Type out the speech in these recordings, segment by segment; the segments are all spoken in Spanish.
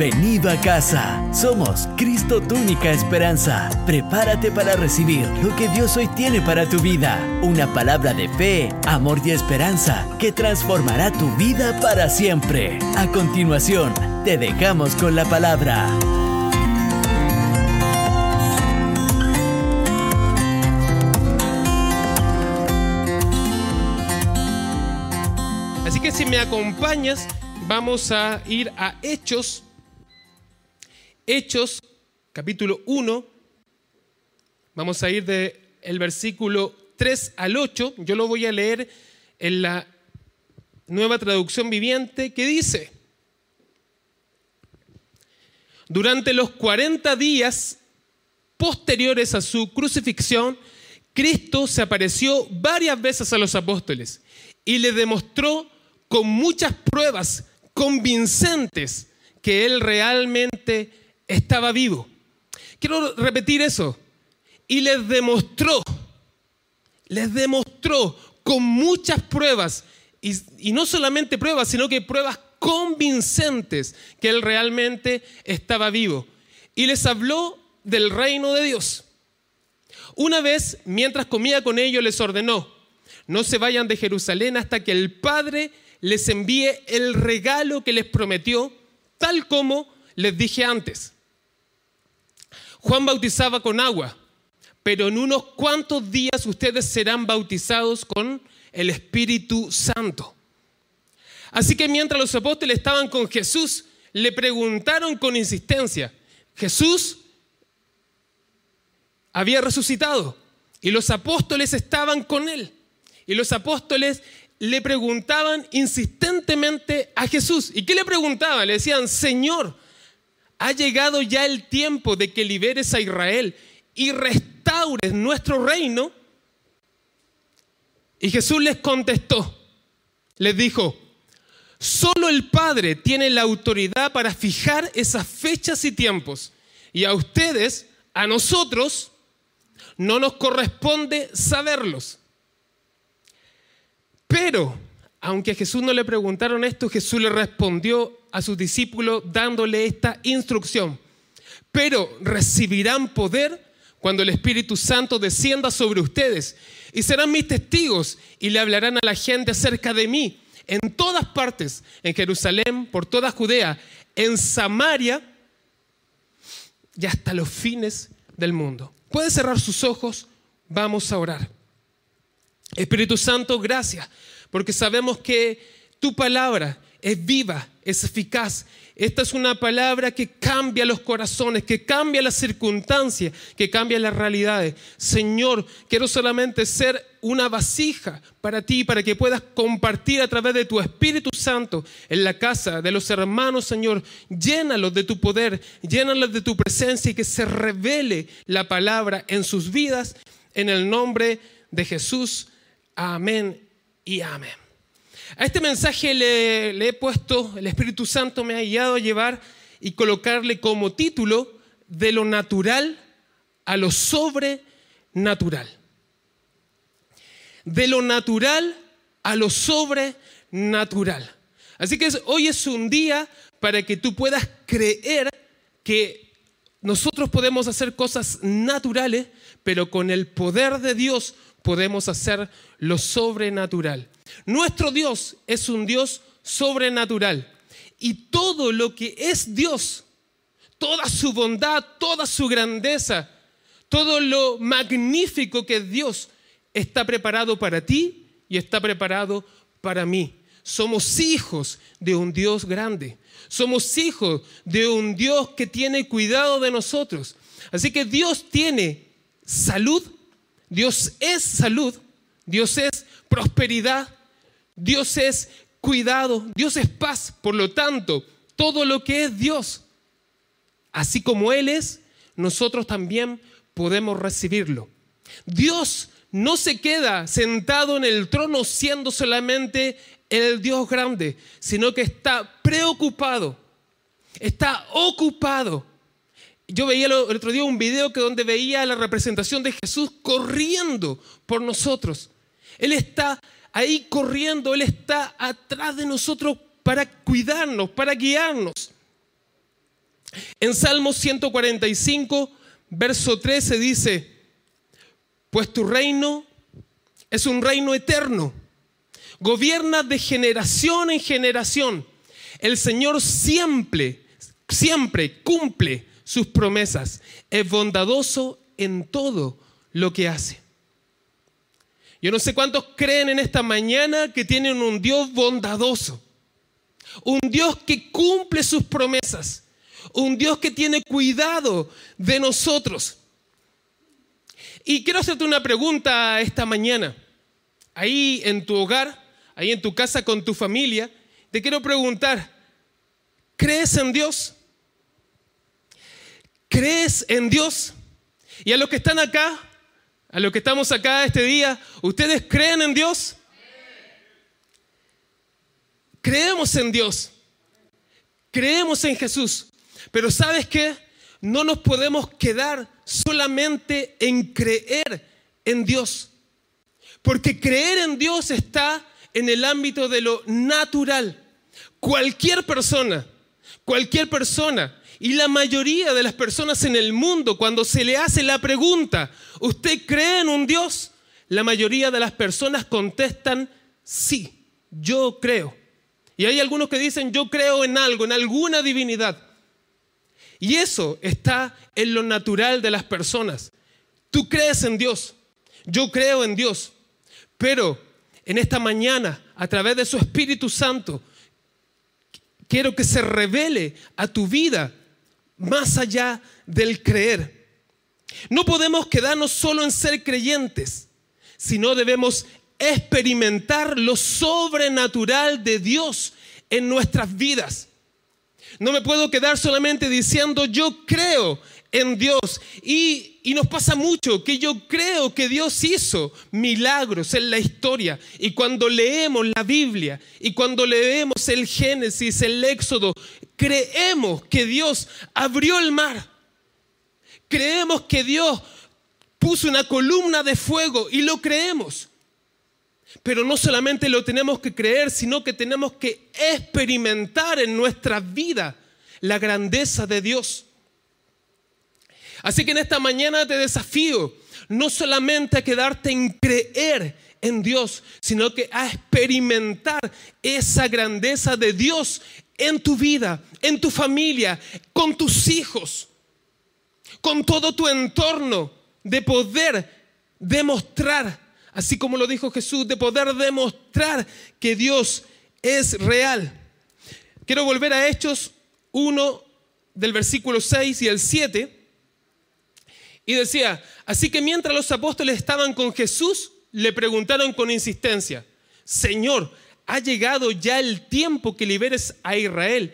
Bienvenido a casa. Somos Cristo tu única esperanza. Prepárate para recibir lo que Dios hoy tiene para tu vida. Una palabra de fe, amor y esperanza que transformará tu vida para siempre. A continuación, te dejamos con la palabra. Así que si me acompañas, vamos a ir a Hechos, Hechos capítulo 1, vamos a ir del el versículo 3 al 8, yo lo voy a leer en la nueva traducción viviente que dice, durante los 40 días posteriores a su crucifixión, Cristo se apareció varias veces a los apóstoles y les demostró con muchas pruebas convincentes que Él realmente estaba vivo. Quiero repetir eso. Y les demostró, les demostró con muchas pruebas, y, no solamente pruebas, sino que pruebas convincentes que Él realmente estaba vivo. Y les habló del reino de Dios. Una vez, mientras comía con ellos, les ordenó, no se vayan de Jerusalén hasta que el Padre les envíe el regalo que les prometió, tal como les dije antes. Juan bautizaba con agua, pero en unos cuantos días ustedes serán bautizados con el Espíritu Santo. Así que mientras los apóstoles estaban con Jesús, le preguntaron con insistencia, Jesús había resucitado y los apóstoles estaban con él. Y los apóstoles le preguntaban insistentemente a Jesús. ¿Y qué le preguntaban? Le decían, Señor, ha llegado ya el tiempo de que liberes a Israel y restaures nuestro reino. Y Jesús les contestó, les dijo, solo el Padre tiene la autoridad para fijar esas fechas y tiempos. Y a ustedes, a nosotros, no nos corresponde saberlos. Pero, aunque a Jesús no le preguntaron esto, Jesús le respondió a sus discípulos dándole esta instrucción. Pero recibirán poder cuando el Espíritu Santo descienda sobre ustedes y serán mis testigos y le hablarán a la gente acerca de mí en todas partes, en Jerusalén, por toda Judea, en Samaria y hasta los fines del mundo. Puede cerrar sus ojos, vamos a orar. Espíritu Santo, gracias, porque sabemos que tu palabra es viva, es eficaz. Esta es una palabra que cambia los corazones, que cambia las circunstancias, que cambia las realidades. Señor, quiero solamente ser una vasija para ti, para que puedas compartir a través de tu Espíritu Santo en la casa de los hermanos, Señor. Llénalos de tu poder, llénalos de tu presencia y que se revele la palabra en sus vidas. En el nombre de Jesús. Amén y amén. A este mensaje le, he puesto, el Espíritu Santo me ha guiado a llevar y colocarle como título de lo natural a lo sobrenatural. De lo natural a lo sobrenatural. Así que hoy es un día para que tú puedas creer que nosotros podemos hacer cosas naturales, pero con el poder de Dios podemos hacer lo sobrenatural. Nuestro Dios es un Dios sobrenatural. Y todo lo que es Dios, toda su bondad, toda su grandeza, todo lo magnífico que es Dios, está preparado para ti y está preparado para mí. Somos hijos de un Dios grande. Somos hijos de un Dios que tiene cuidado de nosotros. Así que Dios tiene salud, Dios es salud, Dios es prosperidad, Dios es cuidado, Dios es paz. Por lo tanto, todo lo que es Dios, así como Él es, nosotros también podemos recibirlo. Dios no se queda sentado en el trono siendo solamente el Dios grande, sino que está preocupado, está ocupado. Yo veía el otro día un video que donde veía la representación de Jesús corriendo por nosotros. Él está ahí corriendo, Él está atrás de nosotros para cuidarnos, para guiarnos. En Salmo 145, verso 13 dice, pues tu reino es un reino eterno, gobierna de generación en generación. El Señor siempre, siempre cumple sus promesas, es bondadoso en todo lo que hace. Yo no sé cuántos creen en esta mañana que tienen un Dios bondadoso, un Dios que cumple sus promesas, un Dios que tiene cuidado de nosotros. Y quiero hacerte una pregunta esta mañana. Ahí en tu hogar, ahí en tu casa con tu familia, te quiero preguntar, ¿crees en Dios? ¿Crees en Dios? Y a los que están acá, a los que estamos acá este día, ¿ustedes creen en Dios? Creemos en Dios. Creemos en Jesús. Pero ¿sabes qué? No nos podemos quedar solamente en creer en Dios. Porque creer en Dios está en el ámbito de lo natural. Cualquier persona, cualquier persona y la mayoría de las personas en el mundo, cuando se le hace la pregunta, ¿usted cree en un Dios? La mayoría de las personas contestan, sí, yo creo. Y hay algunos que dicen, yo creo en algo, en alguna divinidad. Y eso está en lo natural de las personas. Tú crees en Dios, yo creo en Dios. Pero en esta mañana, a través de su Espíritu Santo, quiero que se revele a tu vida más allá del creer. No podemos quedarnos solo en ser creyentes, sino debemos experimentar lo sobrenatural de Dios en nuestras vidas. No me puedo quedar solamente diciendo yo creo en Dios. Y, nos pasa mucho que yo creo que Dios hizo milagros en la historia. Y cuando leemos la Biblia y cuando leemos el Génesis, el Éxodo, creemos que Dios abrió el mar. Creemos que Dios puso una columna de fuego y lo creemos. Pero no solamente lo tenemos que creer, sino que tenemos que experimentar en nuestra vida la grandeza de Dios. Así que en esta mañana te desafío no solamente a quedarte en creer en Dios, sino que a experimentar esa grandeza de Dios en tu vida, en tu familia, con tus hijos, con todo tu entorno, de poder demostrar, así como lo dijo Jesús, de poder demostrar que Dios es real. Quiero volver a Hechos 1 del versículo 6 y el 7 y decía, así que mientras los apóstoles estaban con Jesús, le preguntaron con insistencia, Señor, ¿ha llegado ya el tiempo que liberes a Israel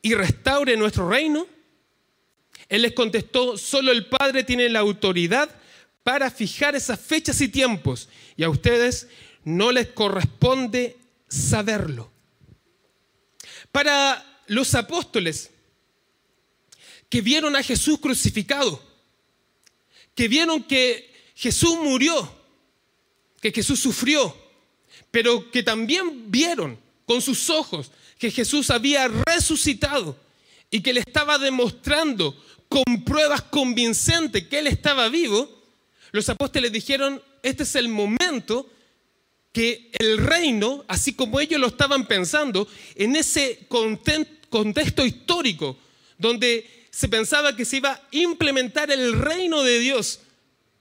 y restaure nuestro reino? Él les contestó, solo el Padre tiene la autoridad para fijar esas fechas y tiempos, y a ustedes no les corresponde saberlo. Para los apóstoles que vieron a Jesús crucificado, que vieron que Jesús murió, que Jesús sufrió, pero que también vieron con sus ojos que Jesús había resucitado y que le estaba demostrando con pruebas convincentes que él estaba vivo, los apóstoles dijeron, este es el momento que el reino, así como ellos lo estaban pensando, en ese contexto histórico, donde se pensaba que se iba a implementar el reino de Dios.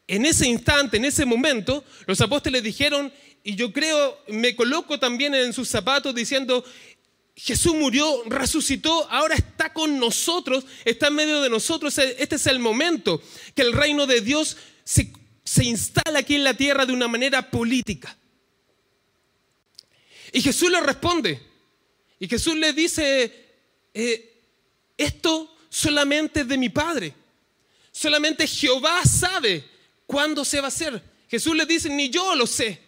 En ese instante, en ese momento, los apóstoles dijeron, y yo creo, me coloco también en sus zapatos diciendo, Jesús murió, resucitó, ahora está con nosotros, está en medio de nosotros. Este es el momento que el reino de Dios se, instala aquí en la tierra de una manera política. Y Jesús le responde. Y Jesús le dice, eh, esto solamente de mi Padre. Solamente Jehová sabe cuándo se va a hacer. Jesús le dice, ni yo lo sé.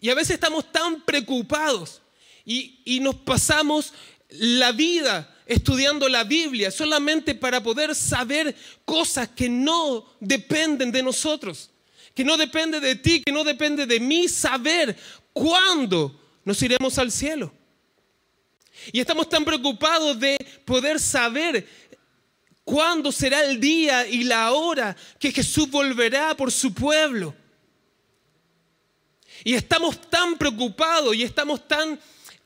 Y a veces estamos tan preocupados y, y nos pasamos la vida estudiando la Biblia solamente para poder saber cosas que no dependen de nosotros, que no depende de ti, que no depende de mí, saber cuándo nos iremos al cielo. Y estamos tan preocupados de poder saber cuándo será el día y la hora que Jesús volverá por su pueblo. Y estamos tan preocupados y estamos tan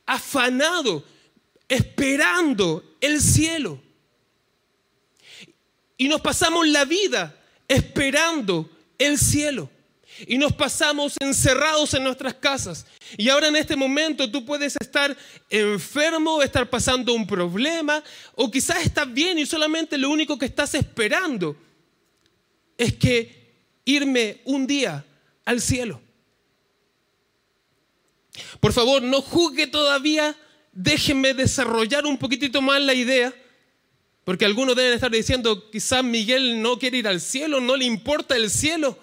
afanados esperando el cielo. Y nos pasamos la vida esperando el cielo. Y nos pasamos encerrados en nuestras casas. Y ahora en este momento tú puedes estar enfermo, estar pasando un problema, o quizás estás bien y solamente lo único que estás esperando es que irme un día al cielo. Por favor, no juzgue todavía, déjenme desarrollar un poquitito más la idea, porque algunos deben estar diciendo, quizás Miguel no quiere ir al cielo, no le importa el cielo.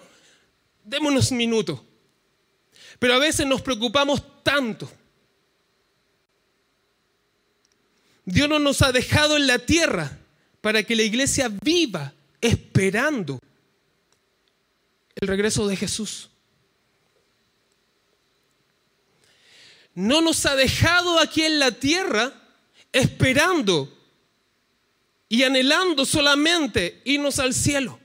Démonos un minuto. Pero a veces nos preocupamos tanto. Dios no nos ha dejado en la tierra para que la iglesia viva esperando el regreso de Jesús. no nos ha dejado aquí en la tierra esperando y anhelando solamente irnos al cielo.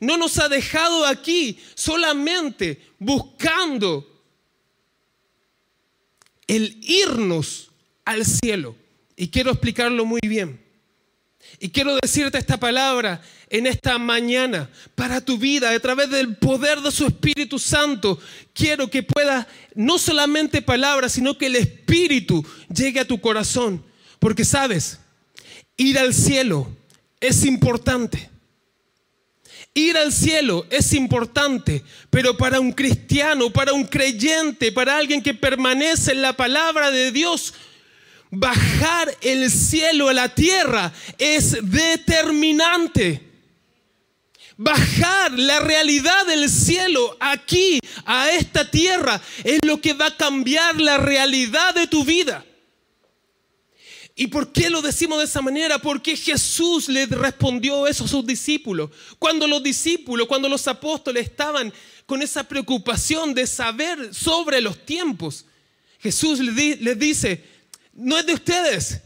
No nos ha dejado aquí solamente buscando el irnos al cielo. Y quiero explicarlo muy bien. Y quiero decirte esta palabra en esta mañana para tu vida a través del poder de su Espíritu Santo. Quiero que pueda no solamente palabras, sino que el Espíritu llegue a tu corazón. Porque sabes, ir al cielo es importante. Ir al cielo es importante, pero para un cristiano, para un creyente, para alguien que permanece en la palabra de Dios, bajar el cielo a la tierra es determinante. Bajar la realidad del cielo aquí, a esta tierra, es lo que va a cambiar la realidad de tu vida. ¿Y por qué lo decimos de esa manera? Porque Jesús le respondió eso a sus discípulos. Cuando los discípulos, cuando los apóstoles estaban con esa preocupación de saber sobre los tiempos, Jesús les dice, no es de ustedes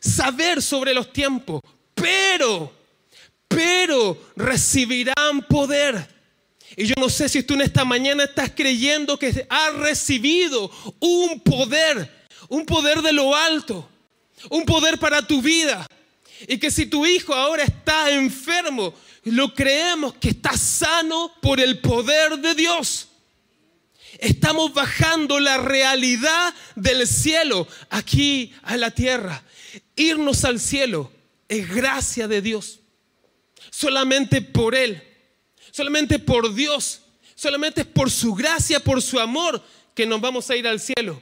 saber sobre los tiempos, pero, pero recibirán poder. Y yo no sé si tú en esta mañana estás creyendo que has recibido un poder, un poder de lo alto, un poder para tu vida. Y que si tu hijo ahora está enfermo, lo creemos que está sano por el poder de Dios. Estamos bajando la realidad del cielo aquí a la tierra. Irnos al cielo es gracia de Dios. Solamente por Él, solamente por Dios, solamente por su gracia, por su amor, que nos vamos a ir al cielo.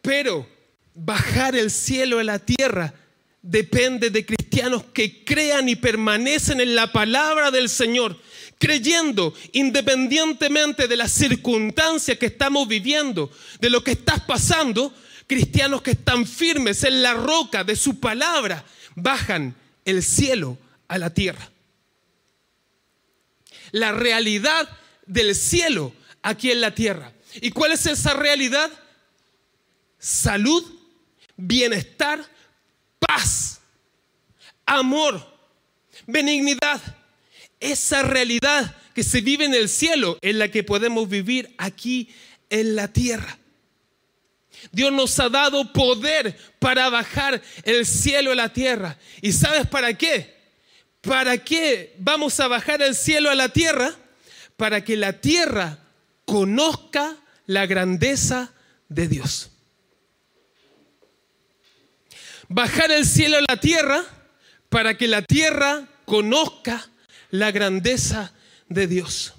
Pero bajar el cielo a la tierra depende de cristianos que crean y permanecen en la palabra del Señor creyendo independientemente de las circunstancias que estamos viviendo, de lo que estás pasando, cristianos que están firmes en la roca de su palabra, bajan el cielo a la tierra. La realidad del cielo aquí en la tierra. ¿Y cuál es esa realidad? Salud, bienestar, paz, amor, benignidad esa realidad que se vive en el cielo es la que podemos vivir aquí en la tierra. Dios nos ha dado poder para bajar el cielo a la tierra. ¿Y sabes para qué? ¿Para qué vamos a bajar el cielo a la tierra? Para que la tierra conozca la grandeza de Dios. Bajar el cielo a la tierra para que la tierra conozca la grandeza de Dios.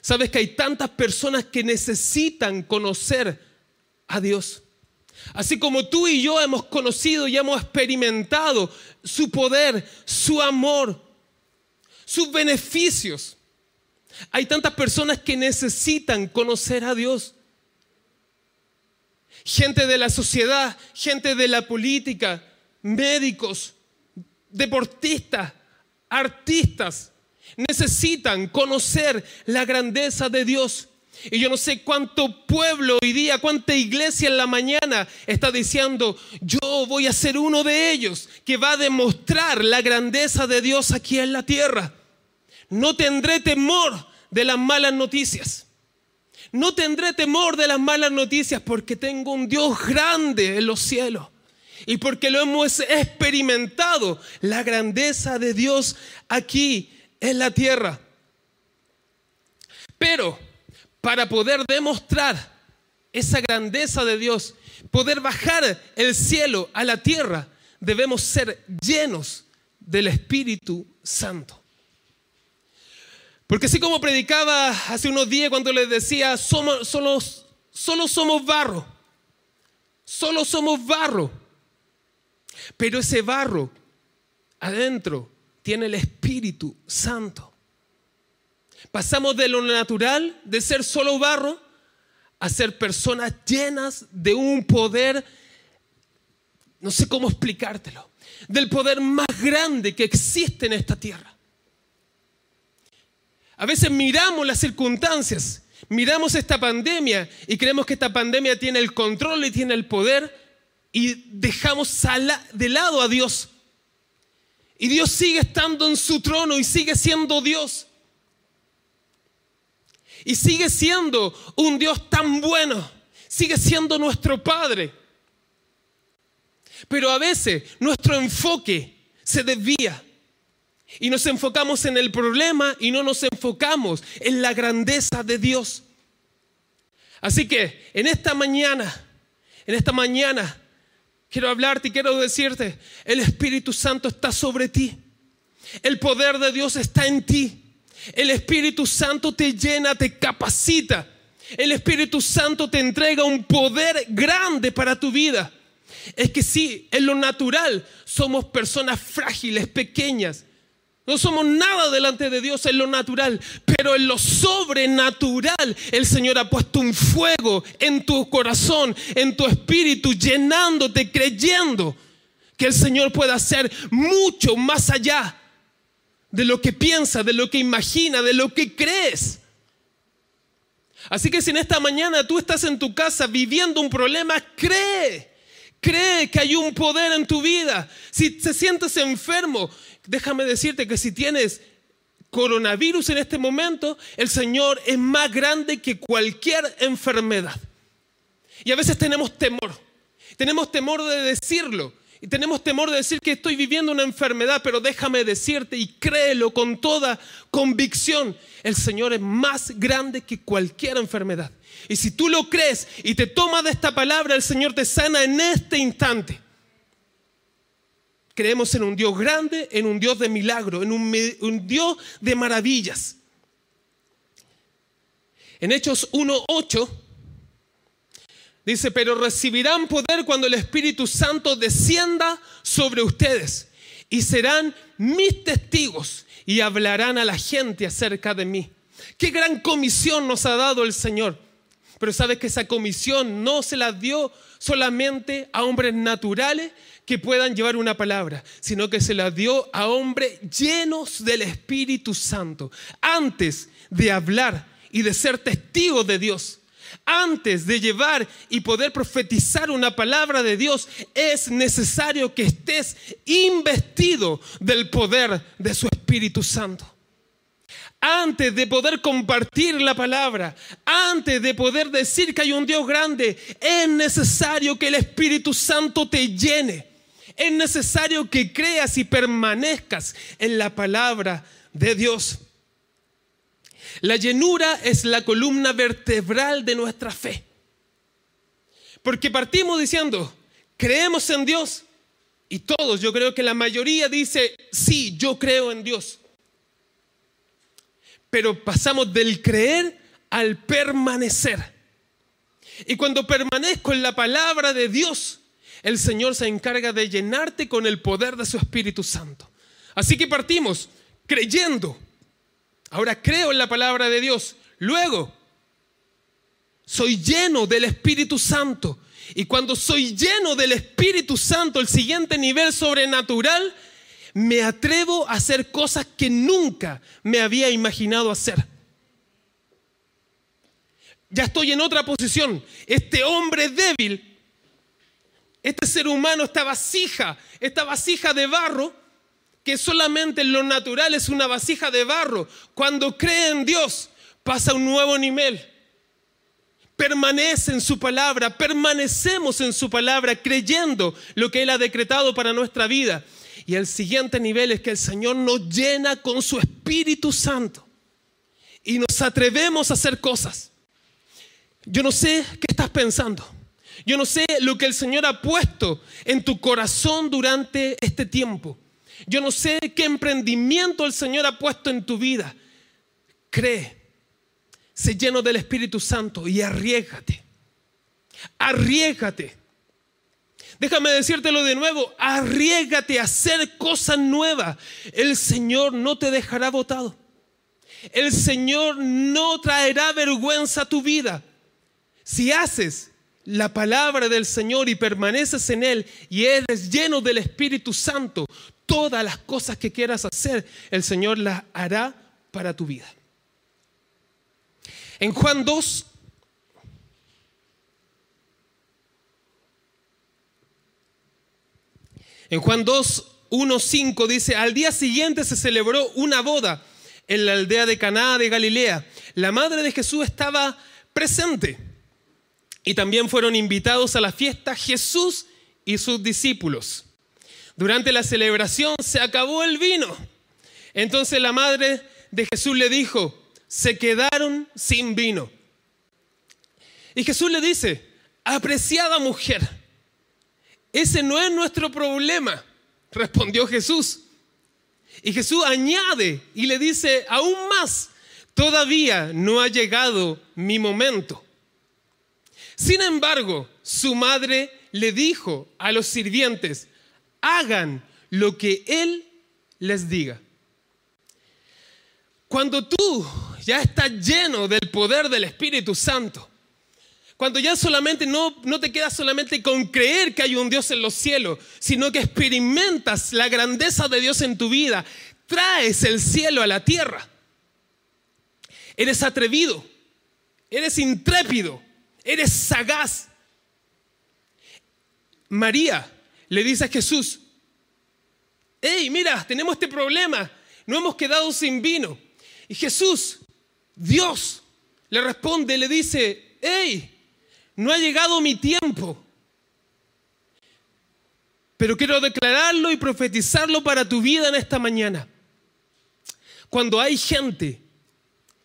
Sabes que hay tantas personas que necesitan conocer a Dios. Así como tú y yo hemos conocido y hemos experimentado su poder, su amor, sus beneficios. Hay tantas personas que necesitan conocer a Dios. Gente de la sociedad, gente de la política, médicos, deportistas, artistas, necesitan conocer la grandeza de Dios. Y yo no sé cuánto pueblo hoy día, cuánta iglesia en la mañana está diciendo, yo voy a ser uno de ellos que va a demostrar la grandeza de Dios aquí en la tierra. No tendré temor de las malas noticias. No tendré temor de las malas noticias porque tengo un Dios grande en los cielos y porque lo hemos experimentado, la grandeza de Dios aquí en la tierra. Pero para poder demostrar esa grandeza de Dios, poder bajar el cielo a la tierra, debemos ser llenos del Espíritu Santo. Porque así como predicaba hace unos días cuando les decía, somos, solo, solo somos barro, solo somos barro, pero ese barro adentro tiene el Espíritu Santo. Pasamos de lo natural, de ser solo barro, a ser personas llenas de un poder, no sé cómo explicártelo, del poder más grande que existe en esta tierra. A veces miramos las circunstancias, miramos esta pandemia y creemos que esta pandemia tiene el control y tiene el poder y dejamos de lado a Dios. Y Dios sigue estando en su trono y sigue siendo Dios. Y sigue siendo un Dios tan bueno. Sigue siendo nuestro Padre. Pero a veces nuestro enfoque se desvía. Y nos enfocamos en el problema y no nos enfocamos en la grandeza de Dios. Así que en esta mañana, en esta mañana, quiero hablarte y quiero decirte, el Espíritu Santo está sobre ti. El poder de Dios está en ti. El Espíritu Santo te llena, te capacita. El Espíritu Santo te entrega un poder grande para tu vida. Es que sí, en lo natural somos personas frágiles, pequeñas, no somos nada delante de Dios en lo natural, pero en lo sobrenatural el Señor ha puesto un fuego en tu corazón, en tu espíritu, llenándote, creyendo que el Señor puede hacer mucho más allá de lo que piensa, de lo que imagina, de lo que crees. Así que si en esta mañana tú estás en tu casa viviendo un problema, cree. Cree que hay un poder en tu vida. Si te sientes enfermo, déjame decirte que si tienes coronavirus en este momento, el Señor es más grande que cualquier enfermedad. Y a veces tenemos temor. Tenemos temor de decirlo. Y tenemos temor de decir que estoy viviendo una enfermedad, pero déjame decirte y créelo con toda convicción. El Señor es más grande que cualquier enfermedad. Y si tú lo crees y te tomas de esta palabra, el Señor te sana en este instante. Creemos en un Dios grande, en un Dios de milagro, en un, Dios de maravillas. En Hechos 1.8 dice, pero recibirán poder cuando el Espíritu Santo descienda sobre ustedes y serán mis testigos y hablarán a la gente acerca de mí. Qué gran comisión nos ha dado el Señor. Pero sabes que esa comisión no se la dio solamente a hombres naturales, que puedan llevar una palabra, sino que se la dio a hombres llenos del Espíritu Santo. Antes de hablar y de ser testigos de Dios, antes de llevar y poder profetizar una palabra de Dios, es necesario que estés investido del poder de su Espíritu Santo. Antes de poder compartir la palabra, antes de poder decir que hay un Dios grande, es necesario que el Espíritu Santo te llene es necesario que creas y permanezcas en la palabra de Dios. La llenura es la columna vertebral de nuestra fe. Porque partimos diciendo, creemos en Dios. Y todos, yo creo que la mayoría dice, sí, yo creo en Dios. Pero pasamos del creer al permanecer. Y cuando permanezco en la palabra de Dios, el Señor se encarga de llenarte con el poder de su Espíritu Santo. Así que partimos creyendo. Ahora creo en la palabra de Dios. Luego, soy lleno del Espíritu Santo. Y cuando soy lleno del Espíritu Santo, el siguiente nivel sobrenatural, me atrevo a hacer cosas que nunca me había imaginado hacer. ya estoy en otra posición. Este hombre débil, este ser humano, esta vasija, esta vasija de barro, que solamente en lo natural es una vasija de barro, cuando cree en Dios, pasa a un nuevo nivel. Permanece en su palabra, permanecemos en su palabra, creyendo lo que Él ha decretado para nuestra vida. Y el siguiente nivel es que el Señor nos llena con su Espíritu Santo y nos atrevemos a hacer cosas. Yo no sé qué estás pensando. Yo no sé lo que el Señor ha puesto en tu corazón durante este tiempo. Yo no sé qué emprendimiento el Señor ha puesto en tu vida. Cree, sé lleno del Espíritu Santo y arriesgate. Arriesgate. Déjame decírtelo de nuevo, arriesgate a hacer cosas nuevas. El Señor no te dejará votado. El Señor no traerá vergüenza a tu vida. Si haces la palabra del Señor y permaneces en Él y eres lleno del Espíritu Santo, todas las cosas que quieras hacer, el Señor las hará para tu vida. En Juan 2, en Juan 2, 1, 5 dice, al día siguiente se celebró una boda en la aldea de Caná de Galilea. La madre de Jesús estaba presente y también fueron invitados a la fiesta Jesús y sus discípulos. Durante la celebración se acabó el vino. Entonces la madre de Jesús le dijo, se quedaron sin vino. Y Jesús le dice, apreciada mujer, ese no es nuestro problema, respondió Jesús. Y Jesús añade y le dice aún más, todavía no ha llegado mi momento. Sin embargo, su madre le dijo a los sirvientes, hagan lo que Él les diga. Cuando tú ya estás lleno del poder del Espíritu Santo, cuando ya solamente no, no te quedas solamente con creer que hay un Dios en los cielos, sino que experimentas la grandeza de Dios en tu vida, traes el cielo a la tierra. Eres atrevido, eres intrépido, eres sagaz. María le dice a Jesús, hey, mira, tenemos este problema, no hemos quedado sin vino. Y Jesús, Dios, le responde, le dice, hey, no ha llegado mi tiempo. Pero quiero declararlo y profetizarlo para tu vida en esta mañana. Cuando hay gente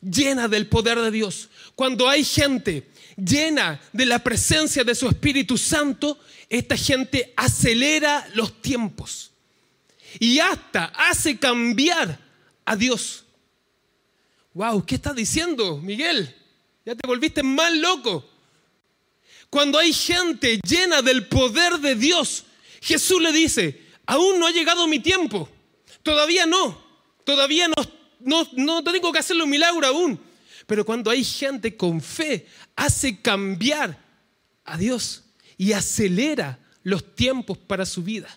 llena del poder de Dios, cuando hay gente llena de la presencia de su Espíritu Santo, esta gente acelera los tiempos y hasta hace cambiar a Dios. Wow, ¿qué estás diciendo, Miguel? Ya te volviste más loco. Cuando hay gente llena del poder de Dios, Jesús le dice, aún no ha llegado mi tiempo, todavía no, todavía no, no, no tengo que hacerle un milagro aún. Pero cuando hay gente con fe, hace cambiar a Dios y acelera los tiempos para su vida.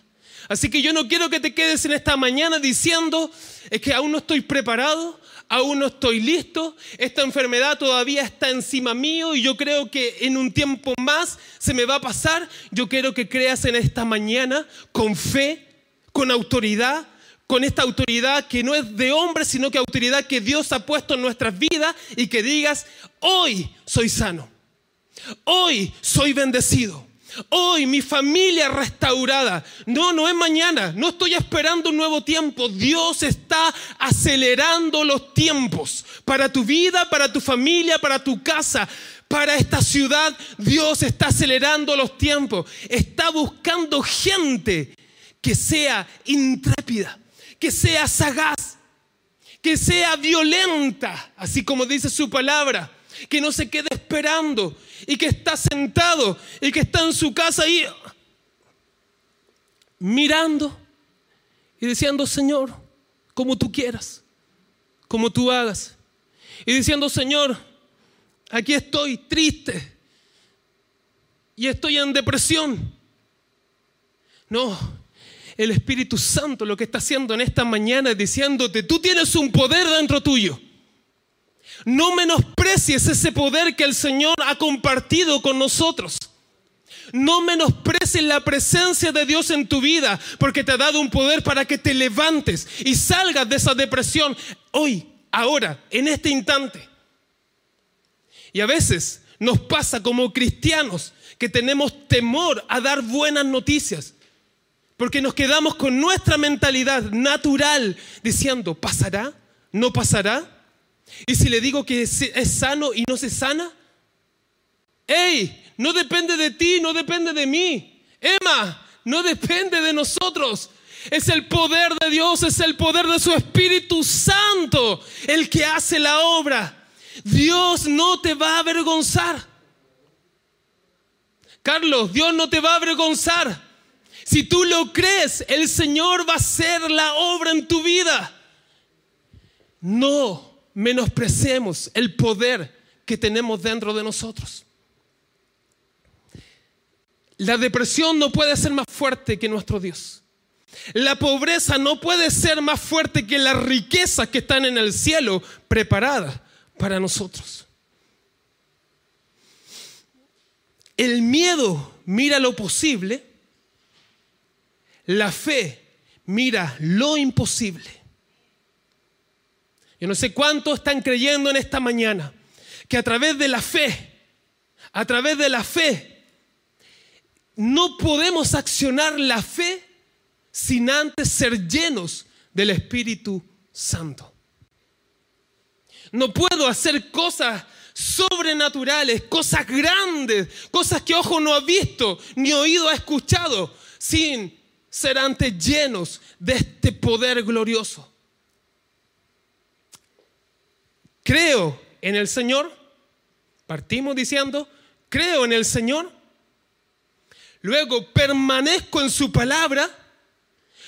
Así que yo no quiero que te quedes en esta mañana diciendo, es que aún no estoy preparado, aún no estoy listo, esta enfermedad todavía está encima mío y yo creo que en un tiempo más se me va a pasar. Yo quiero que creas en esta mañana con fe, con autoridad, con esta autoridad que no es de hombre, sino que autoridad que Dios ha puesto en nuestras vidas y que digas, hoy soy sano, hoy soy bendecido. Hoy mi familia restaurada. No, no es mañana. No estoy esperando un nuevo tiempo. Dios está acelerando los tiempos para tu vida, para tu familia, para tu casa, para esta ciudad. Dios está acelerando los tiempos. Está buscando gente que sea intrépida, que sea sagaz, que sea violenta, así como dice su palabra que no se quede esperando y que está sentado y que está en su casa ahí mirando y diciendo, Señor, como tú quieras, como tú hagas. Y diciendo, Señor, aquí estoy triste y estoy en depresión. No, el Espíritu Santo lo que está haciendo en esta mañana es diciéndote, tú tienes un poder dentro tuyo No menosprecies ese poder que el Señor ha compartido con nosotros. No menosprecies la presencia de Dios en tu vida porque te ha dado un poder para que te levantes y salgas de esa depresión hoy, ahora, en este instante. Y a veces nos pasa como cristianos que tenemos temor a dar buenas noticias. Porque nos quedamos con nuestra mentalidad natural diciendo, ¿pasará? ¿No pasará? Y si le digo que es sano y no se sana, ¡Ey! No depende de ti, no depende de mí. Emma, no depende de nosotros. Es el poder de Dios, es el poder de su Espíritu Santo el que hace la obra. Dios no te va a avergonzar. Carlos, Dios no te va a avergonzar. Si tú lo crees, el Señor va a hacer la obra en tu vida. No menospreciemos el poder que tenemos dentro de nosotros. La depresión no puede ser más fuerte que nuestro Dios. La pobreza no puede ser más fuerte que las riquezas que están en el cielo preparadas para nosotros. El miedo mira lo posible, la fe mira lo imposible. Yo no sé cuántos están creyendo en esta mañana que a través de la fe, a través de la fe, no podemos accionar la fe sin antes ser llenos del Espíritu Santo. No puedo hacer cosas sobrenaturales, cosas grandes, cosas que ojo no ha visto ni oído ha escuchado, sin ser antes llenos de este poder glorioso. Creo en el Señor, partimos diciendo, creo en el Señor, luego permanezco en su palabra,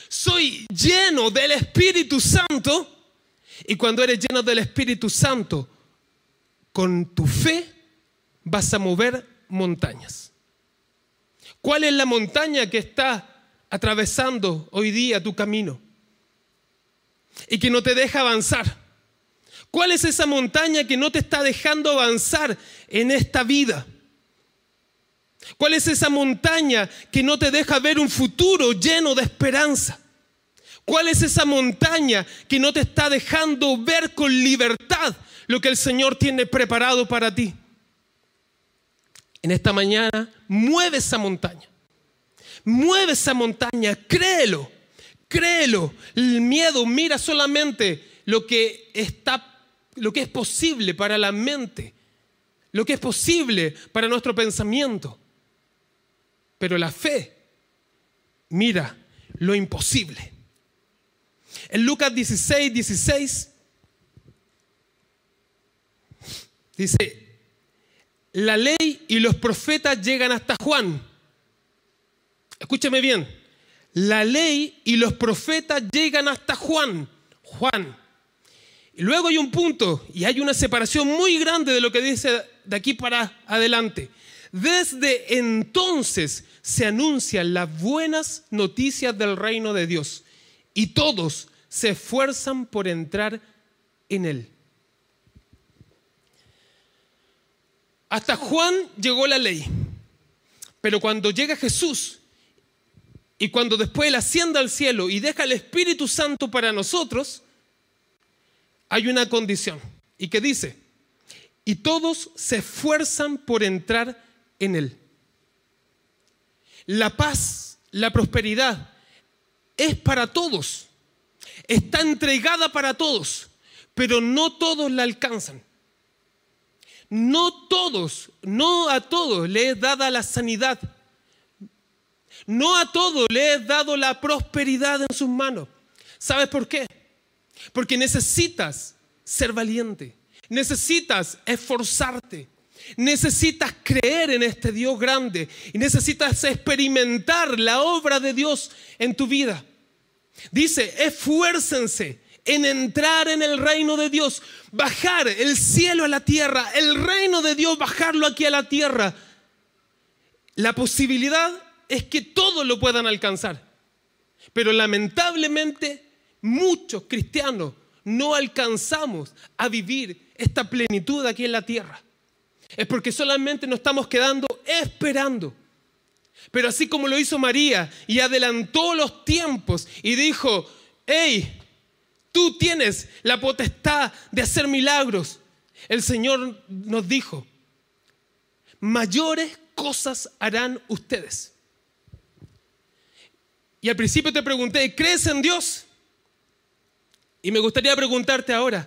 soy lleno del Espíritu Santo, y cuando eres lleno del Espíritu Santo, con tu fe vas a mover montañas. ¿Cuál es la montaña que está atravesando hoy día tu camino y que no te deja avanzar? ¿Cuál es esa montaña que no te está dejando avanzar en esta vida? ¿Cuál es esa montaña que no te deja ver un futuro lleno de esperanza? ¿Cuál es esa montaña que no te está dejando ver con libertad lo que el Señor tiene preparado para ti? En esta mañana, mueve esa montaña. Mueve esa montaña, créelo, créelo. El miedo mira solamente lo que está lo que es posible para la mente, lo que es posible para nuestro pensamiento. Pero la fe mira lo imposible. En Lucas 16, 16 dice, la ley y los profetas llegan hasta Juan. Escúchame bien, la ley y los profetas llegan hasta Juan. Juan. Y luego hay un punto y hay una separación muy grande de lo que dice de aquí para adelante. Desde entonces se anuncian las buenas noticias del reino de Dios y todos se esfuerzan por entrar en él. Hasta Juan llegó la ley, pero cuando llega Jesús y cuando después él asciende al cielo y deja el Espíritu Santo para nosotros, hay una condición y que dice, y todos se esfuerzan por entrar en Él. La paz, la prosperidad es para todos, está entregada para todos, pero no todos la alcanzan. No todos, no a todos le es dada la sanidad. No a todos le es dado la prosperidad en sus manos. ¿Sabes por qué? Porque necesitas ser valiente, necesitas esforzarte, Necesitas creer en este Dios grande y necesitas experimentar la obra de Dios en tu vida. Dice, esfuércense en entrar en el reino de Dios, bajar el cielo a la tierra, el reino de Dios, bajarlo aquí a la tierra. La posibilidad es que todos lo puedan alcanzar, pero lamentablemente muchos cristianos no alcanzamos a vivir esta plenitud aquí en la tierra. Es porque solamente nos estamos quedando esperando. Pero así como lo hizo María y adelantó los tiempos y dijo, hey, tú tienes la potestad de hacer milagros. El Señor nos dijo, mayores cosas harán ustedes. Y al principio te pregunté, ¿crees en Dios? Y me gustaría preguntarte ahora,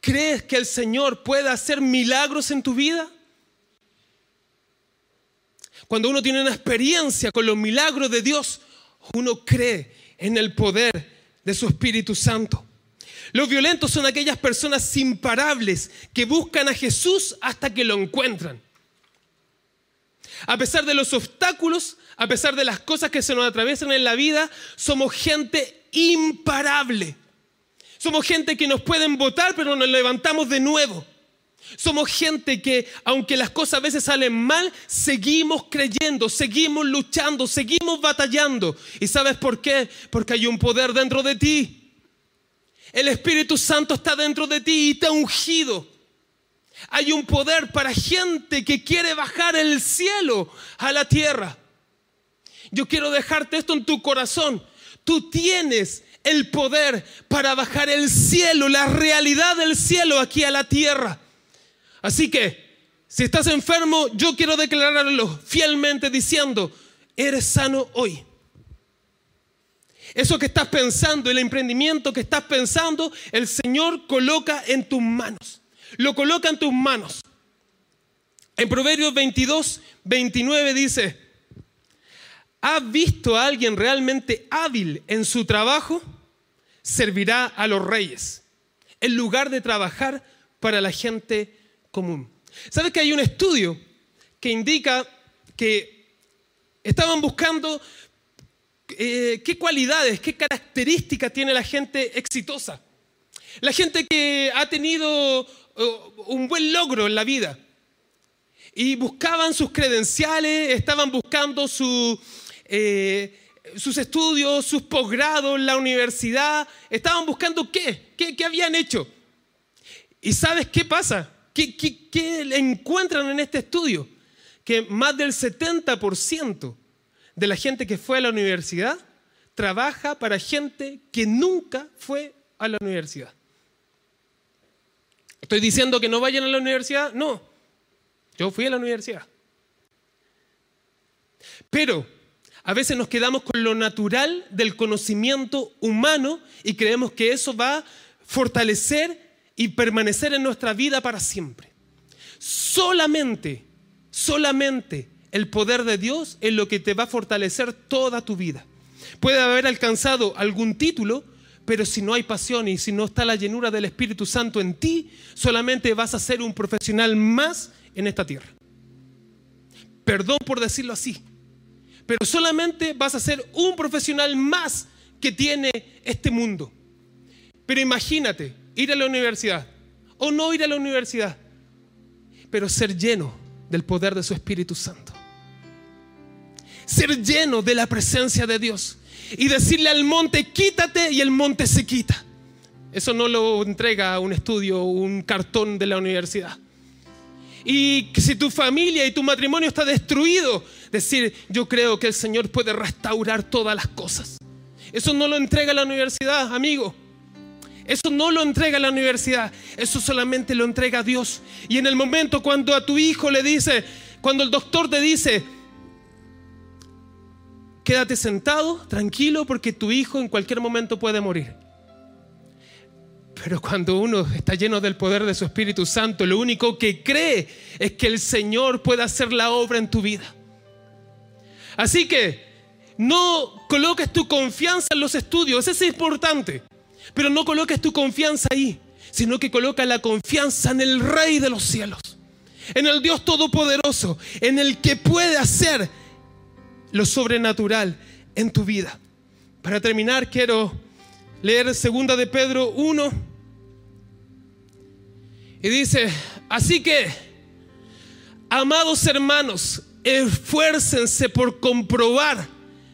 ¿crees que el Señor pueda hacer milagros en tu vida? Cuando uno tiene una experiencia con los milagros de Dios, uno cree en el poder de su Espíritu Santo. Los violentos son aquellas personas imparables que buscan a Jesús hasta que lo encuentran. A pesar de los obstáculos, a pesar de las cosas que se nos atraviesan en la vida, somos gente imparable. Somos gente que nos pueden votar, pero nos levantamos de nuevo. Somos gente que, aunque las cosas a veces salen mal, seguimos creyendo, seguimos luchando, seguimos batallando. ¿Y sabes por qué? Porque hay un poder dentro de ti. El Espíritu Santo está dentro de ti y te ha ungido. Hay un poder para gente que quiere bajar el cielo a la tierra. Yo quiero dejarte esto en tu corazón. Tú tienes el poder para bajar el cielo, la realidad del cielo aquí a la tierra. Así que, si estás enfermo, yo quiero declararlo fielmente diciendo, eres sano hoy. Eso que estás pensando, el emprendimiento que estás pensando, el Señor coloca en tus manos. Lo coloca en tus manos. En Proverbios 22, 29 dice, ¿has visto a alguien realmente hábil en su trabajo? Servirá a los reyes, en lugar de trabajar para la gente común. ¿Sabes que hay un estudio que indica que estaban buscando eh, qué cualidades, qué características tiene la gente exitosa? La gente que ha tenido un buen logro en la vida. Y buscaban sus credenciales, estaban buscando eh, sus estudios, sus posgrados la universidad, estaban buscando qué, qué, qué habían hecho. ¿Y sabes qué pasa? ¿Qué, encuentran en este estudio? Que más del 70% de la gente que fue a la universidad trabaja para gente que nunca fue a la universidad. ¿Estoy diciendo que no vayan a la universidad? No. Yo fui a la universidad. Pero a veces nos quedamos con lo natural del conocimiento humano y creemos que eso va a fortalecer y permanecer en nuestra vida para siempre. Solamente, solamente el poder de Dios es lo que te va a fortalecer toda tu vida. Puede haber alcanzado algún título, pero si no hay pasión y si no está la llenura del Espíritu Santo en ti, solamente vas a ser un profesional más en esta tierra. Perdón por decirlo así, pero solamente vas a ser un profesional más que tiene este mundo. Pero imagínate, ir a la universidad o no ir a la universidad, pero ser lleno del poder de su Espíritu Santo. Ser lleno de la presencia de Dios y decirle al monte, quítate y el monte se quita. Eso no lo entrega un estudio, un cartón de la universidad. Y si tu familia y tu matrimonio está destruido, decir, yo creo que el Señor puede restaurar todas las cosas. Eso no lo entrega la universidad, amigo. Eso no lo entrega la universidad, eso solamente lo entrega Dios. Y en el momento cuando a tu hijo le dice, cuando el doctor te dice, quédate sentado, tranquilo, porque tu hijo en cualquier momento puede morir. Pero cuando uno está lleno del poder de su Espíritu Santo, lo único que cree es que el Señor puede hacer la obra en tu vida. Así que no coloques tu confianza en los estudios, eso es importante. Pero no coloques tu confianza ahí, sino que coloca la confianza en el Rey de los cielos, en el Dios Todopoderoso, en el que puede hacer lo sobrenatural en tu vida. Para terminar, quiero leer 2 de Pedro 1 y dice, así que, amados hermanos, esfuércense por comprobar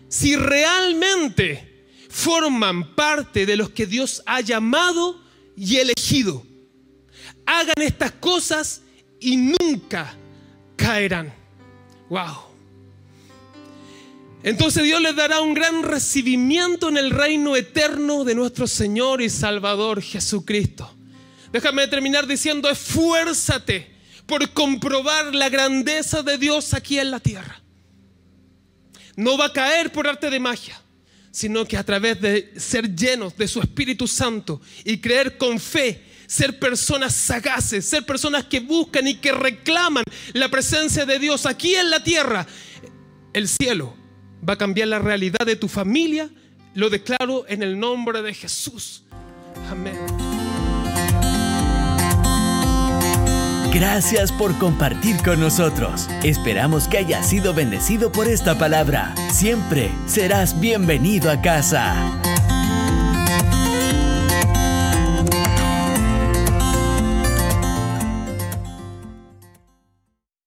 si realmente forman parte de los que Dios ha llamado y elegido. hagan estas cosas y nunca caerán. Wow. Entonces Dios les dará un gran recibimiento en el reino eterno de nuestro Señor y Salvador Jesucristo. Déjame terminar diciendo, esfuérzate por comprobar la grandeza de Dios aquí en la tierra. No va a caer por arte de magia, sino que a través de ser llenos de su Espíritu Santo y creer con fe, ser personas sagaces, ser personas que buscan y que reclaman la presencia de Dios aquí en la tierra, el cielo va a cambiar la realidad de tu familia. Lo declaro en el nombre de Jesús. Amén. Gracias por compartir con nosotros. Esperamos que hayas sido bendecido por esta palabra. Siempre serás bienvenido a casa.